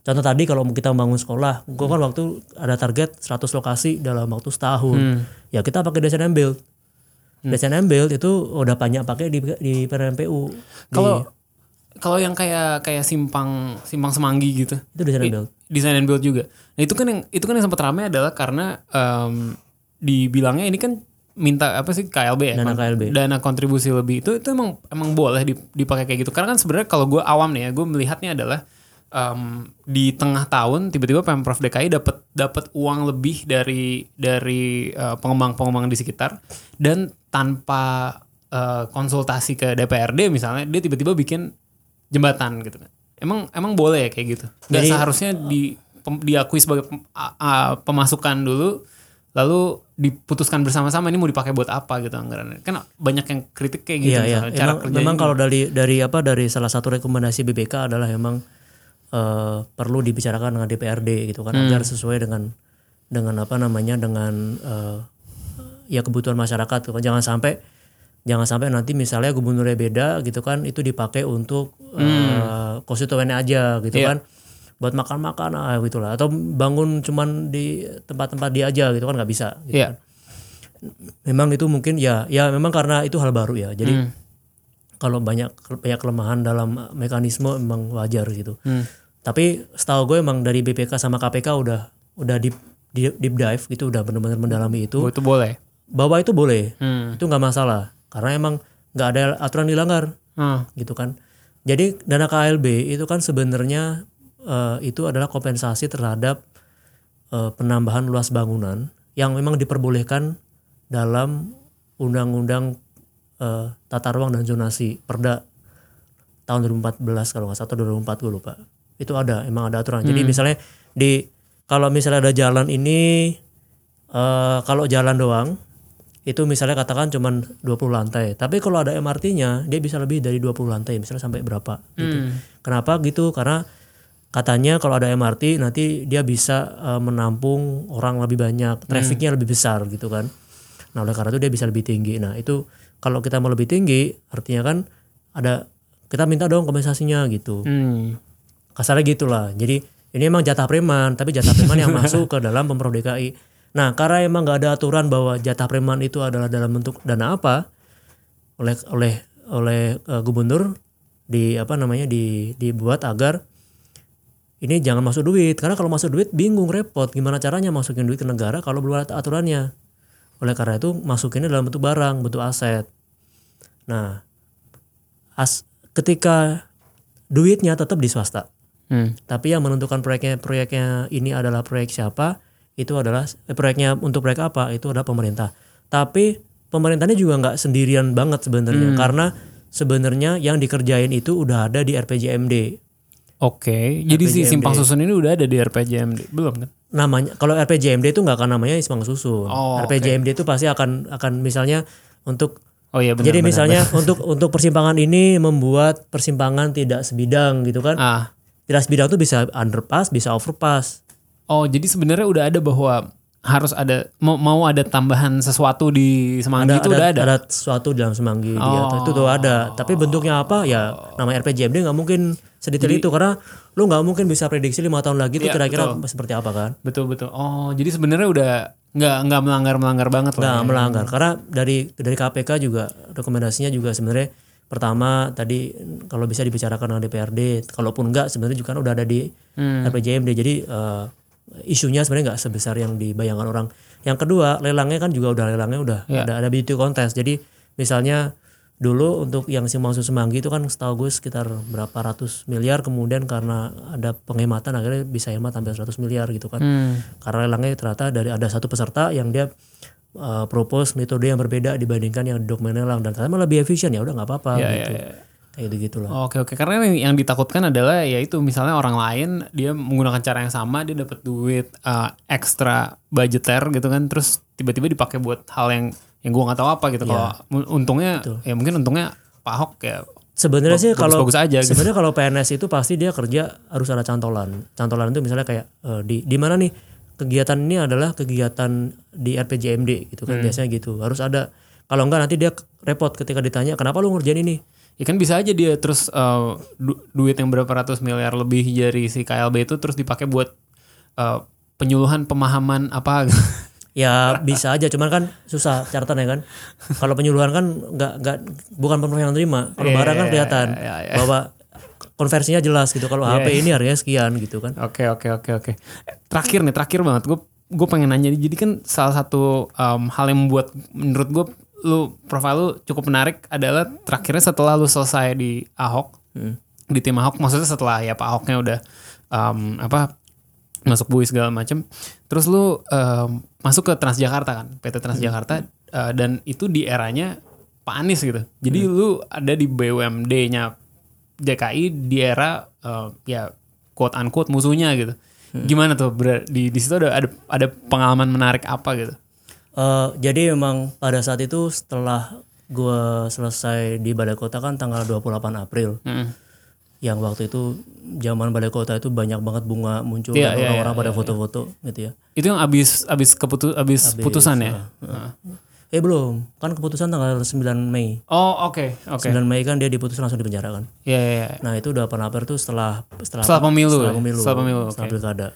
Contoh tadi kalau kita membangun sekolah, gue kan waktu ada target 100 lokasi dalam waktu setahun, ya kita pakai desain and build. Desain and build itu udah banyak pakai di di PRMPU. Kalau kalau yang kayak kayak simpang simpang semanggi gitu. itu desain and build. design and build juga. Nah itu kan yang itu kan yang sempat ramai adalah karena em, dibilangnya ini kan minta apa sih KLB ya? Dana KLB. dana kontribusi lebih. Itu itu emang emang boleh dip- dipakai kayak gitu. Karena kan sebenarnya kalau gue awam nih ya gue melihatnya adalah em, di tengah tahun tiba-tiba pemprov DKI dapat dapat uang lebih dari dari eh, pengembang-pengembang di sekitar. Dan tanpa eh, konsultasi ke DPRD misalnya dia tiba-tiba bikin jembatan gitu kan. Emang emang boleh ya kayak gitu? Nggak Jadi- seharusnya di pem- diakui sebagai pem- a- a- pemasukan dulu lalu diputuskan bersama-sama ini mau dipakai buat apa gitu anggarannya kan banyak yang kritik kayak gitu iya. misalnya, cara Emang, kerjanya memang gitu. kalau dari dari apa dari salah satu rekomendasi BPK adalah memang eh, perlu dibicarakan dengan DPRD gitu kan Hmm. agar sesuai dengan dengan apa namanya dengan eh, ya kebutuhan masyarakat tuh kan. jangan sampai jangan sampai nanti misalnya gubernurnya beda gitu kan itu dipakai untuk eh, konstituennya aja gitu Hmm. Iya. kan buat makan-makan ah, gitu lah atau bangun cuman di tempat-tempat dia aja gitu kan nggak bisa gitu Iya. memang itu mungkin ya ya memang karena itu hal baru ya jadi Hmm. kalau banyak banyak kelemahan dalam mekanisme memang wajar gitu Hmm. tapi setahu gue emang dari BPK sama KPK udah udah deep deep, deep dive gitu udah benar-benar mendalami itu itu boleh bahwa itu boleh hmm. itu nggak masalah karena emang nggak ada aturan dilanggar Hmm. gitu kan jadi dana KLB itu kan sebenarnya eh, itu adalah kompensasi terhadap eh, penambahan luas bangunan yang memang diperbolehkan dalam undang-undang eh, tata ruang dan zonasi Perda tahun 2014 kalau nggak salah atau 2004 gue lupa. Itu ada emang ada aturan. Jadi misalnya di kalau misalnya ada jalan ini eh, kalau jalan doang itu misalnya katakan cuman 20 lantai. Tapi kalau ada MRT-nya dia bisa lebih dari 20 lantai misalnya sampai berapa gitu. Hmm. kenapa gitu? Karena katanya kalau ada MRT nanti dia bisa eh, menampung orang lebih banyak trafficnya lebih besar gitu kan. Nah oleh karena itu dia bisa lebih tinggi. Nah itu kalau kita mau lebih tinggi artinya kan ada kita minta dong kompensasinya gitu. Hmm. kasarnya gitulah. Jadi ini emang jatah preman tapi jatah preman yang masuk ke dalam pemprov DKI nah karena emang nggak ada aturan bahwa jatah preman itu adalah dalam bentuk dana apa oleh oleh oleh uh, gubernur di apa namanya di dibuat agar ini jangan masuk duit karena kalau masuk duit bingung repot. Gimana caranya masukin duit ke negara kalau belum ada aturannya? Oleh karena itu masukinnya dalam bentuk barang bentuk aset. Nah as ketika duitnya tetap di swasta Hmm. tapi yang menentukan proyeknya proyeknya ini adalah proyek siapa itu adalah eh, proyeknya untuk proyek apa itu adalah pemerintah. Tapi pemerintahnya juga nggak sendirian banget sebenarnya karena sebenarnya yang dikerjain itu udah ada di RPJMD Oke, jadi si simpang susun ini udah ada di RPJMD belum kan? namanya kalau RPJMD itu nggak akan namanya simpang susun Oh, RPJMD itu pasti akan akan misalnya untuk Oh iya benar. jadi benar, misalnya untuk untuk persimpangan ini membuat persimpangan tidak sebidang gitu kan benar. ah tidak sebidang itu bisa underpass bisa overpass oh jadi sebenarnya udah ada bahwa harus ada mau mau ada tambahan sesuatu di Semanggi itu udah ada. ada sesuatu di dalam semanggi di atas. itu tuh ada tapi bentuknya apa ya nama RPJMD nggak mungkin sedetail itu karena lu nggak mungkin bisa prediksi lima tahun lagi itu Iya, kira-kira seperti apa kan Betul betul. Oh jadi sebenarnya udah nggak nggak melanggar melanggar banget lah. nggak melanggar karena dari dari KPK juga rekomendasinya juga sebenarnya pertama tadi kalau bisa dibicarakan dengan DPRD kalaupun enggak sebenarnya juga kan udah ada di Hmm. RPJMD jadi eh, isunya sebenarnya nggak sebesar yang dibayangkan orang yang kedua lelangnya kan juga udah lelangnya udah Ya. ada ada beauty contest jadi misalnya dulu untuk yang Simpang Susun Semanggi itu kan setahu gue sekitar berapa ratus miliar kemudian karena ada penghematan akhirnya bisa hemat hampir 100 miliar gitu kan. Hmm. karena lelangnya ternyata dari ada satu peserta yang dia uh, propose metode yang berbeda dibandingkan yang dokumen lelang dan ternyata lebih efisien. Ya udah nggak apa-apa Ya, gitu. ya, ya. kayak gitu gitulah Oke oke. Karena yang, yang ditakutkan adalah ya itu misalnya orang lain dia menggunakan cara yang sama dia dapat duit uh, ekstra budgeter gitu kan terus tiba-tiba dipakai buat hal yang yang gua nggak tahu apa gitu. Kalau mu- untungnya ya mungkin untungnya Pak Ahok ya sebenarnya sih kalau bagus-bagus aja gitu. sebenarnya kalau PNS itu pasti dia kerja harus ada cantolan. Cantolan itu misalnya kayak eh, di di mana nih kegiatan ini adalah kegiatan di RPJMD gitu Hmm. kan biasanya gitu. Harus ada. Kalau enggak nanti dia repot ketika ditanya kenapa lu ngerjain ini? Ya kan bisa aja dia terus uh, du- duit yang berapa ratus miliar lebih dari si KLB itu terus dipakai buat uh, penyuluhan pemahaman apa gitu. Ya bisa aja, cuman kan susah catatannya kan. Kalau penyuluhan kan nggak nggak bukan pemerintah yang terima. Kalau Iya, barang kan iya, kelihatan iya, iya. bahwa konversinya jelas gitu. Kalau HP ini harganya sekian gitu kan. Oke oke oke oke. Eh, Terakhir nih terakhir banget gue gue pengen nanya jadi kan salah satu um, hal yang membuat menurut gue lu profil lu cukup menarik adalah terakhirnya setelah lu selesai di Ahok di tim Ahok maksudnya setelah ya Pak Ahoknya udah um, apa masuk bui segala macem terus lu um, masuk ke Transjakarta kan PT Transjakarta uh, dan itu di eranya Pak Anies gitu. Jadi lu ada di BUMD-nya DKI di era uh, ya quote unquote musuhnya gitu. Gimana tuh? Di di situ ada ada ada pengalaman menarik apa gitu? Eh, jadi memang pada saat itu setelah gue selesai di Balai Kota kan tanggal 28 April. Mm. Yang waktu itu zaman Balai Kota itu banyak banget bunga muncul Iya, dan iya, orang-orang iya, pada foto-foto gitu ya. itu yang abis abis keputus abis, putusan ya Nah. Eh belum, kan keputusan tanggal 9 Mei. oh oke oke 9 Mei kan dia diputus langsung dipenjara kan. ya ya ya. Nah itu udah April tuh setelah setelah, Setelah pemilu setelah ya? pemilu, Setelah pemilu, setelah oke. pilkada.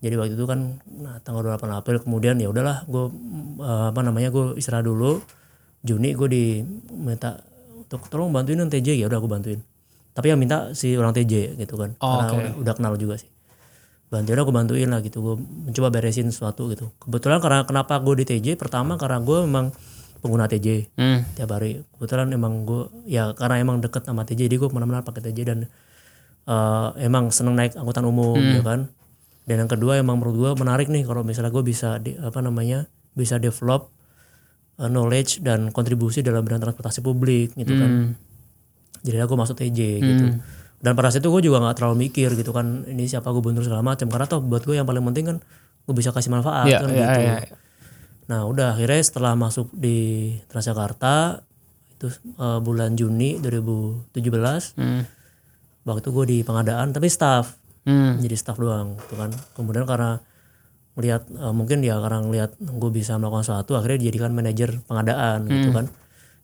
Jadi waktu itu kan nah, tanggal 28 April kemudian ya udahlah gue apa namanya gue istirahat dulu. Juni gue diminta untuk tolong bantuin yang TJ ya udah aku bantuin. Tapi yang minta si orang TJ gitu kan. Oh, Karena oke. udah, udah kenal juga sih. Bantuin aku bantuin lah gitu. Gue mencoba beresin sesuatu gitu. Kebetulan karena kenapa gue di TJ pertama karena gue memang pengguna TJ Hmm. tiap hari kebetulan emang gue ya karena emang deket sama TJ jadi gue ke mana-mana pakai TJ dan eh, emang seneng naik angkutan umum ya kan dan yang kedua emang menurut gue menarik nih kalau misalnya gue bisa di, apa namanya bisa develop eh, knowledge dan kontribusi dalam bidang transportasi publik gitu kan Hmm. Jadi aku masuk TJ gitu. Dan pada saat itu gue juga nggak terlalu mikir gitu kan ini siapa gubernur segala macam karena toh buat gue yang paling penting kan gue bisa kasih manfaat Iya, kan iya, gitu. iya. Nah udah akhirnya setelah masuk di Transjakarta itu eh, bulan Juni 2017 Hmm. waktu gue di pengadaan tapi staff. Hmm. jadi staff doang gitu kan. Kemudian karena melihat eh, mungkin ya karena ngelihat gue bisa melakukan sesuatu akhirnya dijadikan manajer pengadaan gitu kan.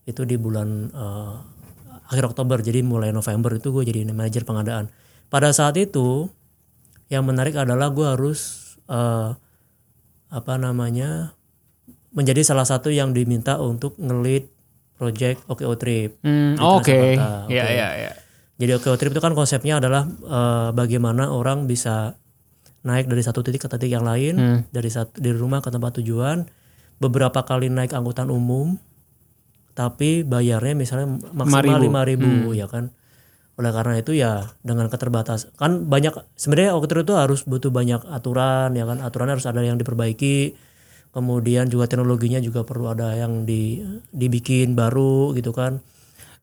Itu di bulan eh, akhir Oktober jadi mulai November itu gue jadi manajer pengadaan pada saat itu yang menarik adalah gue harus eh, apa namanya menjadi salah satu yang diminta untuk ngelit project OKO Trip. Hmm, Di Oke. Oke. iya iya. Jadi OKO Trip itu kan konsepnya adalah eh, bagaimana orang bisa naik dari satu titik ke titik yang lain, Hmm. dari satu dari rumah ke tempat tujuan, beberapa kali naik angkutan umum, tapi bayarnya misalnya maksimal 5.000. 5.000 ya kan. Oleh karena itu ya dengan keterbatasan kan banyak sebenarnya Trip itu harus butuh banyak aturan ya kan. Aturannya harus ada yang diperbaiki. Kemudian juga teknologinya juga perlu ada yang di dibikin baru gitu kan.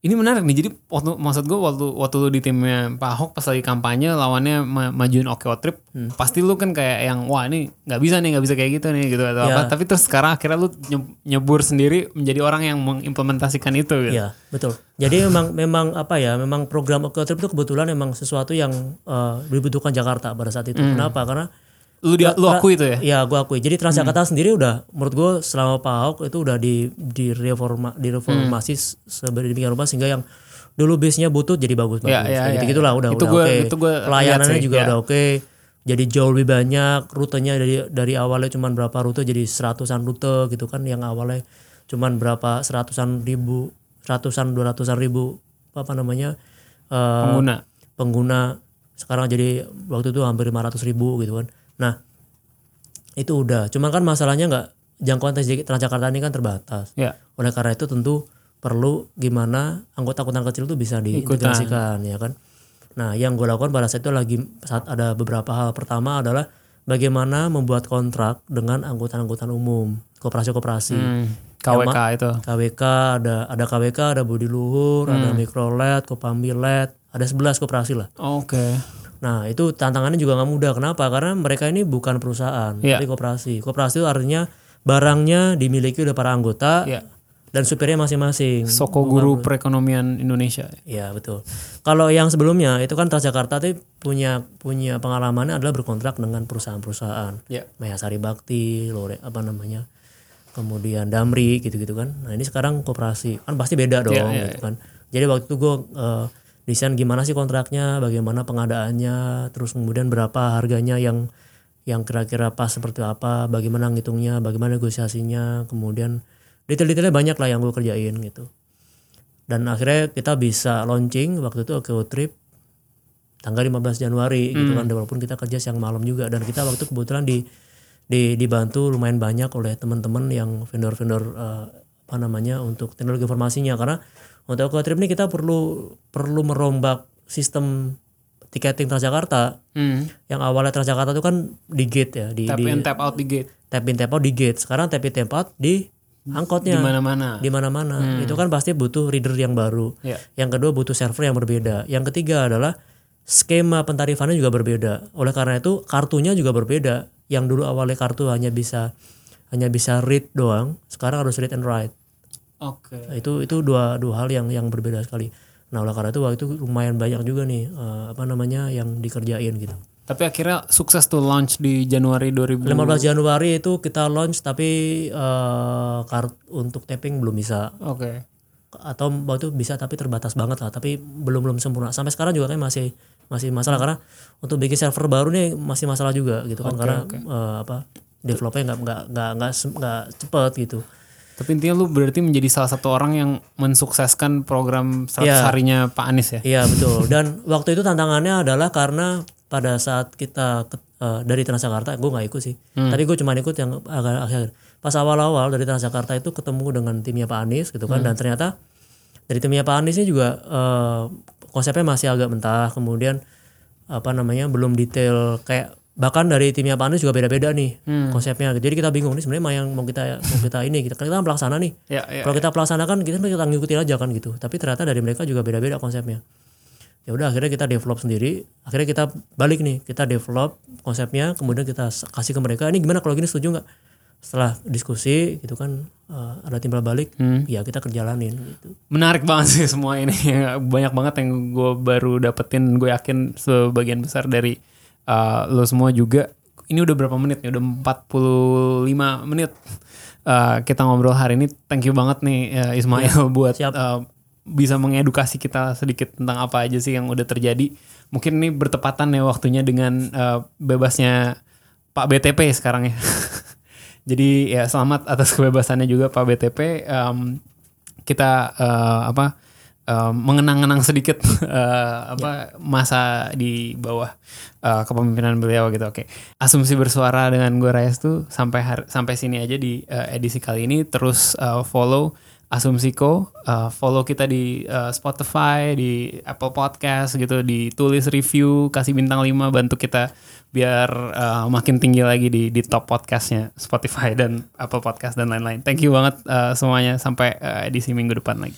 Ini menarik nih. Jadi waktu maksud gue waktu waktu lu di timnya Pak Ahok pas lagi kampanye lawannya ma- majuin OKO Trip, Hmm. pasti lu kan kayak yang wah ini nggak bisa nih nggak bisa kayak gitu nih gitu atau Ya. apa. Tapi terus sekarang akhirnya lu nye- nyebur sendiri menjadi orang yang mengimplementasikan itu gitu. Iya, betul. Jadi memang memang apa ya, memang program Eco Trip itu kebetulan memang sesuatu yang eh, dibutuhkan Jakarta pada saat itu. Kenapa? Karena Lu dia, lu akui itu ya? ya gua akui. Jadi Transjakarta sendiri udah menurut gua selama Pak Ahok itu udah di di reforma direformasi se- sedemikian rupa sehingga yang dulu bisnya butut jadi bagus. Iya, iya, gitu iya. gitulah udah Itu udah oke. itu gua Pelayanannya sih, juga iya. udah oke. Jadi jauh lebih banyak rutenya dari dari awalnya cuma berapa rute jadi seratusan rute gitu kan yang awalnya cuman berapa seratusan ribu seratusan dua ratusan ribu apa namanya eh, Pengguna. pengguna sekarang jadi waktu itu hampir 500 ribu gitu kan nah itu udah. Cuman kan masalahnya nggak jangkauan Trans- Transjakarta ini kan terbatas. Ya. oleh karena itu tentu perlu gimana anggota-anggota kecil itu bisa diintegrasikan ya kan? Nah yang gue lakukan pada saat itu lagi saat ada beberapa hal. Pertama adalah bagaimana membuat kontrak dengan anggota-anggota umum koperasi-koperasi. Hmm, KWK itu. KWK ada ada KWK ada Budi Luhur ada Mikrolet Kopambi LED ada 11 koperasi lah. Oke. Nah itu tantangannya juga nggak mudah. Kenapa? Karena mereka ini bukan perusahaan, Iya. tapi koperasi. Koperasi itu artinya barangnya dimiliki oleh para anggota Iya. dan supirnya masing-masing. Soko guru perekonomian Indonesia. Ya betul. Kalau yang sebelumnya itu kan Transjakarta itu punya punya pengalamannya adalah berkontrak dengan perusahaan-perusahaan. Ya. Mayasari Bakti, Lore apa namanya, kemudian Damri gitu-gitu kan. Nah ini sekarang koperasi kan pasti beda dong Iya, iya, gitu kan. Jadi waktu itu gue eh, desain gimana sih kontraknya, bagaimana pengadaannya, terus kemudian berapa harganya yang yang kira-kira pas seperti apa, bagaimana ngitungnya, bagaimana negosiasinya, kemudian detail-detailnya banyak lah yang gue kerjain gitu. Dan akhirnya kita bisa launching waktu itu ke trip tanggal 15 Januari gitu kan. Walaupun kita kerja siang malam juga dan kita waktu kebetulan di di dibantu lumayan banyak oleh teman-teman yang vendor-vendor eh, apa namanya untuk teknologi informasinya. Karena untuk ke trip ini kita perlu perlu merombak sistem tiketing Transjakarta Hmm. yang awalnya Transjakarta itu kan di gate ya di Tap di in tap out di gate. tap in tap out di gate sekarang tap in tap out di angkotnya Di mana-mana. di mana-mana. Itu kan pasti butuh reader yang baru. Ya. Yang kedua butuh server yang berbeda. Yang ketiga adalah skema pentarifannya juga berbeda. Oleh karena itu kartunya juga berbeda. Yang dulu awalnya kartu hanya bisa hanya bisa read doang, sekarang harus read and write. Oke. Nah, itu itu dua dua hal yang yang berbeda sekali. Nah, oleh karena itu waktu itu lumayan banyak juga nih eh, apa namanya yang dikerjain gitu. Tapi akhirnya sukses tuh launch di Januari 2000. 15 Januari itu kita launch tapi eh kart untuk tapping belum bisa Oke. atau waktu itu bisa tapi terbatas banget lah tapi belum belum sempurna sampai sekarang juga kan masih masih masalah karena untuk bikin server baru nih masih masalah juga gitu kan karena eh, apa developnya nggak nggak nggak nggak cepet gitu Tapi intinya lu berarti menjadi salah satu orang yang mensukseskan program 100 Iya. harinya Pak Anies ya? iya betul. Dan waktu itu tantangannya adalah karena pada saat kita ke- eh, dari Transjakarta gue nggak ikut sih. Tapi gue cuma ikut yang agak akhir. Pas awal-awal dari Transjakarta itu ketemu dengan timnya Pak Anies gitu kan. Dan ternyata dari timnya Pak Anies ini juga eh, konsepnya masih agak mentah. Kemudian apa namanya belum detail kayak bahkan dari timnya Pak Anies juga beda-beda nih konsepnya. Jadi kita bingung nih sebenarnya yang mau kita mau kita ini kita kan kita kan pelaksana nih. Ya, ya. kalau kita pelaksanakan kita kita ngikutin aja kan gitu. Tapi ternyata dari mereka juga beda-beda konsepnya. Ya udah akhirnya kita develop sendiri. Akhirnya kita balik nih kita develop konsepnya kemudian kita kasih ke mereka. Ini gimana kalau gini setuju nggak? Setelah diskusi gitu kan eh, ada timbal balik ya kita kerjalanin gitu. Menarik banget sih semua ini. Banyak banget yang gue baru dapetin. Gue yakin sebagian besar dari uh, lo semua juga. Ini udah berapa menit nih? Udah 45 menit uh, kita ngobrol hari ini. Thank you banget nih uh, Ismail buat Siap. uh, bisa mengedukasi kita sedikit tentang apa aja sih yang udah terjadi. Mungkin ini bertepatan ya waktunya dengan uh, bebasnya Pak BTP sekarang ya. Jadi ya selamat atas kebebasannya juga Pak BTP. Um, kita uh, apa uh, mengenang-enang sedikit uh, apa ya. masa di bawah uh, kepemimpinan beliau gitu. Oke. Asumsi bersuara dengan gue Reyes tuh sampai hari, sampai sini aja di uh, edisi kali ini. Terus uh, follow Asumsiko, uh, follow kita di uh, Spotify, di Apple Podcast gitu, ditulis review, kasih bintang 5 bantu kita biar uh, makin tinggi lagi di di top podcastnya Spotify dan Apple Podcast dan lain-lain. Thank you banget uh, semuanya sampai uh, edisi minggu depan lagi.